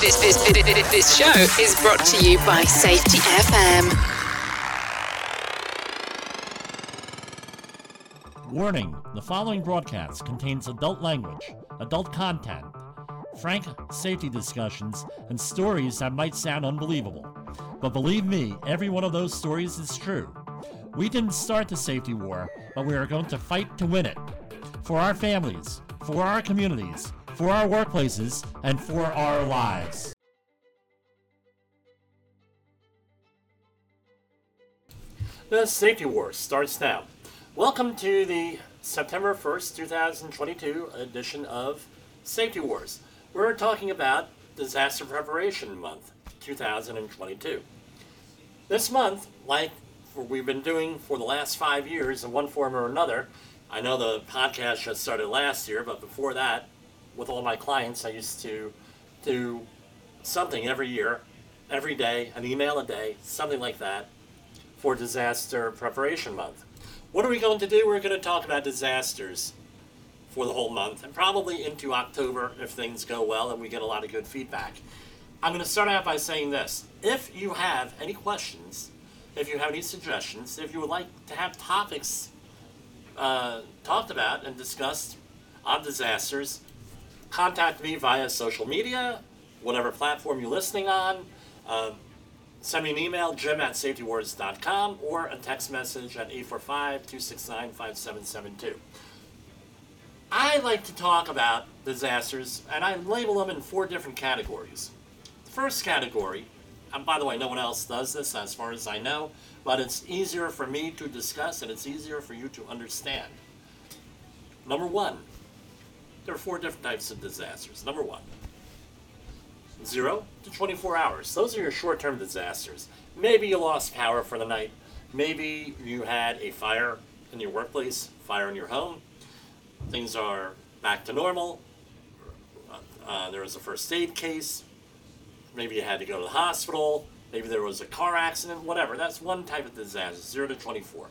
This, this, this, show is brought to you by Safety FM. Warning the following broadcast contains adult language, adult content, frank safety discussions, and stories that might sound unbelievable. But believe me, every one of those stories is true. We didn't start the safety war, but we are going to fight to win it. For our families, for our communities, for our workplaces, and for our lives. The Safety War starts now. Welcome to the September 1st, 2022 edition of Safety Wars. We're talking about Disaster Preparation Month 2022. This month, like we've been doing for the last five years in one form or another, I know the podcast just started last year, but before that, with all my clients, I used to do something every year, every day, an email a day, something like that for Disaster Preparation Month. What are we going to do? We're going to talk about disasters for the whole month and probably into October if things go well and we get a lot of good feedback. I'm going to start out by saying this. If you have any questions, if you have any suggestions, if you would like to have topics uh, talked about and discussed on disasters, contact me via social media, whatever platform you're listening on. Uh, Send me an email, jim at safetywars.com, or a text message at 845 269 5772. I like to talk about disasters, and I label them in four different categories. The first category, and by the way, no one else does this as far as I know, but it's easier for me to discuss and it's easier for you to understand. Number one, there are four different types of disasters. Number one, zero to 24 hours. Those are your short term disasters. Maybe you lost power for the night. Maybe you had a fire in your workplace, fire in your home. Things are back to normal. Uh, there was a first aid case. Maybe you had to go to the hospital. Maybe there was a car accident, whatever. That's one type of disaster, 0 to 24.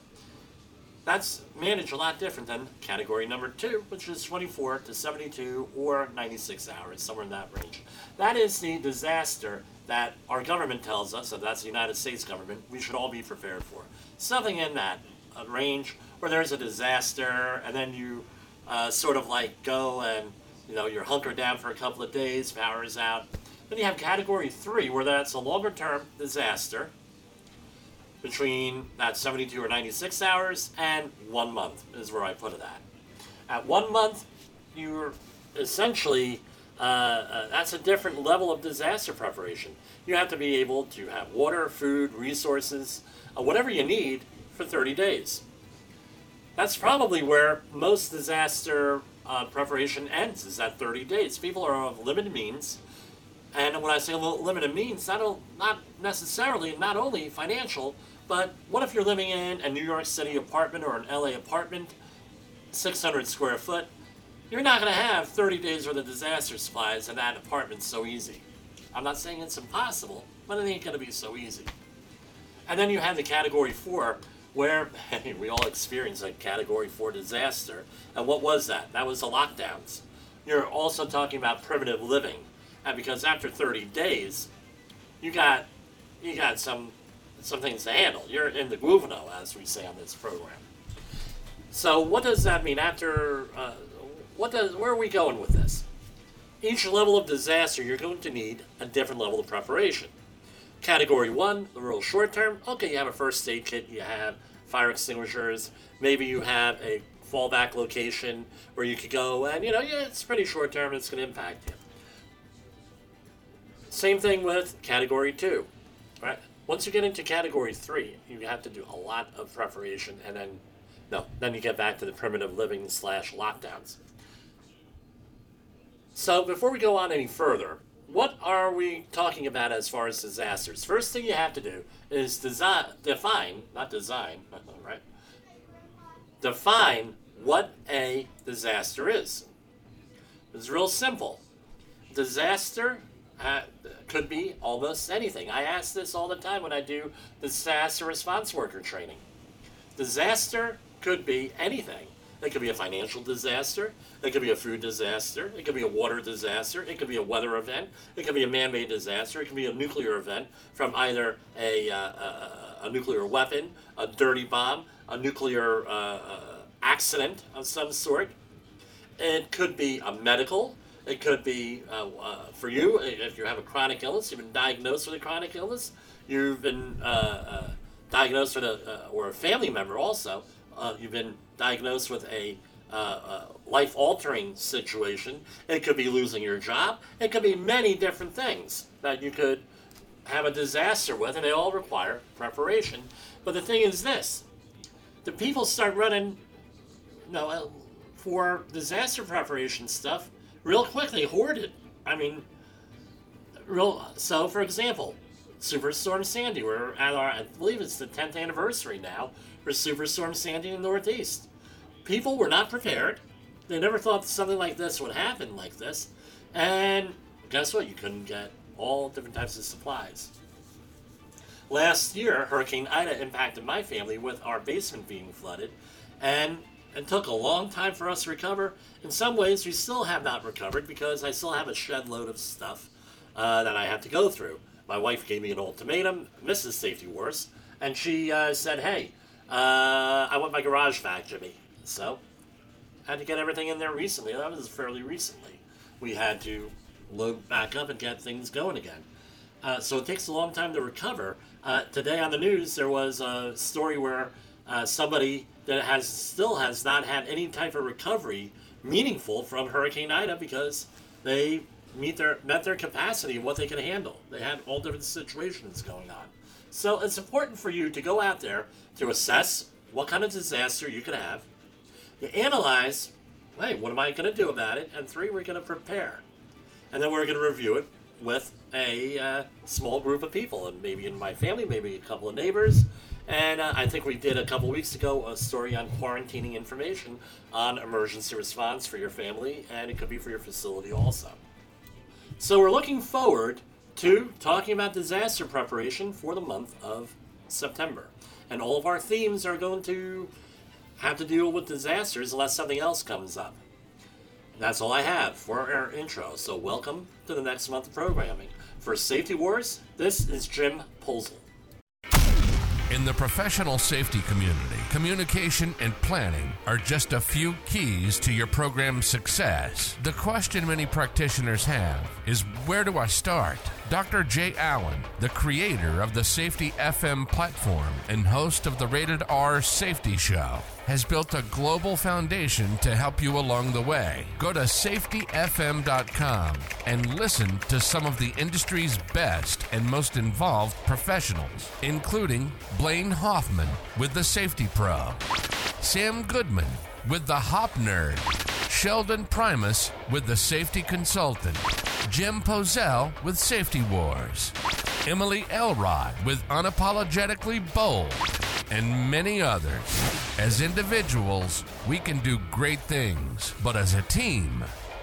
That's managed a lot different than category number two, which is 24 to 72 or 96 hours, somewhere in that range. That is the disaster that our government tells us, and that's the United States government, we should all be prepared for. Something in that uh, range where there's a disaster and then you uh, sort of like go and you know you're hunkered down for a couple of days, power is out. Then you have category three where that's a longer term disaster between that 72 or 96 hours and one month is where I put it at. At one month, you're essentially, uh, uh, that's a different level of disaster preparation. You have to be able to have water, food, resources, uh, whatever you need for 30 days. That's probably where most disaster uh, preparation ends, is at 30 days. People are of limited means. And when I say limited means, not, not necessarily, not only financial, but what if you're living in a New York City apartment or an LA apartment, 600 square foot? You're not going to have 30 days worth of disaster supplies in that apartment so easy. I'm not saying it's impossible, but it ain't going to be so easy. And then you have the category four, where hey, we all experienced a category four disaster. And what was that? That was the lockdowns. You're also talking about primitive living. And because after 30 days, you got you got some some things to handle. You're in the guvno, as we say on this program. So what does that mean? After uh, what does where are we going with this? Each level of disaster, you're going to need a different level of preparation. Category one, the real short term. Okay, you have a first aid kit, you have fire extinguishers, maybe you have a fallback location where you could go, and you know, yeah, it's pretty short term. It's going to impact you. Same thing with category two, right? Once you get into category three, you have to do a lot of preparation, and then no, then you get back to the primitive living slash lockdowns. So before we go on any further, what are we talking about as far as disasters? First thing you have to do is design, define, not design, right? Define what a disaster is. It's real simple. Disaster uh, could be almost anything. I ask this all the time when I do disaster response worker training. Disaster could be anything. It could be a financial disaster. It could be a food disaster. It could be a water disaster. It could be a weather event. It could be a man-made disaster. It could be a nuclear event from either a, uh, a, a nuclear weapon, a dirty bomb, a nuclear uh, uh, accident of some sort. It could be a medical. It could be uh, uh, for you if you have a chronic illness. You've been diagnosed with a chronic illness. You've been uh, diagnosed with a or a family member also. you've been diagnosed with a uh, uh, life altering situation. It could be losing your job. It could be many different things that you could have a disaster with, and they all require preparation. But the thing is this the people start running you know, uh, for disaster preparation stuff real quick. They hoard it. I mean, real. So, for example, Superstorm Sandy. We're at our, I believe it's the 10th anniversary now for Superstorm Sandy in the Northeast. People were not prepared. They never thought something like this would happen like this. And guess what? You couldn't get all different types of supplies. Last year, Hurricane Ida impacted my family with our basement being flooded, and it took a long time for us to recover. In some ways, we still have not recovered because I still have a shed load of stuff uh, that I have to go through. My wife gave me an ultimatum, Mrs. Safety Wars, and she uh, said, Hey, uh, I want my garage back, Jimmy. So, I had to get everything in there recently. That was fairly recently. We had to load back up and get things going again. Uh, so it takes a long time to recover. Uh, today on the news, there was a story where uh, somebody that has still has not had any type of recovery meaningful from Hurricane Ida because they meet their met their capacity of what they can handle. They had all different situations going on. So it's important for you to go out there to assess what kind of disaster you could have. You analyze, hey, what am I going to do about it? And three, we're going to prepare. And then we're going to review it with a uh, small group of people, and maybe in my family, maybe a couple of neighbors. And uh, I think we did a couple weeks ago a story on quarantining information on emergency response for your family, and it could be for your facility also. So we're looking forward to talking about disaster preparation for the month of September. And all of our themes are going to have to deal with disasters unless something else comes up. That's all I have for our intro, so welcome to the next month of programming. For Safety Wars, this is Jim Polzel. In the professional safety community, communication and planning are just a few keys to your program's success. The question many practitioners have is where do I start? Dr. Jay Allen, the creator of the Safety FM platform and host of the Rated R Safety Show, has built a global foundation to help you along the way. Go to safetyfm.com and listen to some of the industry's best and most involved professionals, including Blaine Hoffman with the Safety Pro, Sam Goodman with the Hop Nerd, Sheldon Primus with the Safety Consultant, Jim Pozell with Safety Wars, Emily Elrod with Unapologetically Bold. And many others. As individuals, we can do great things, but as a team,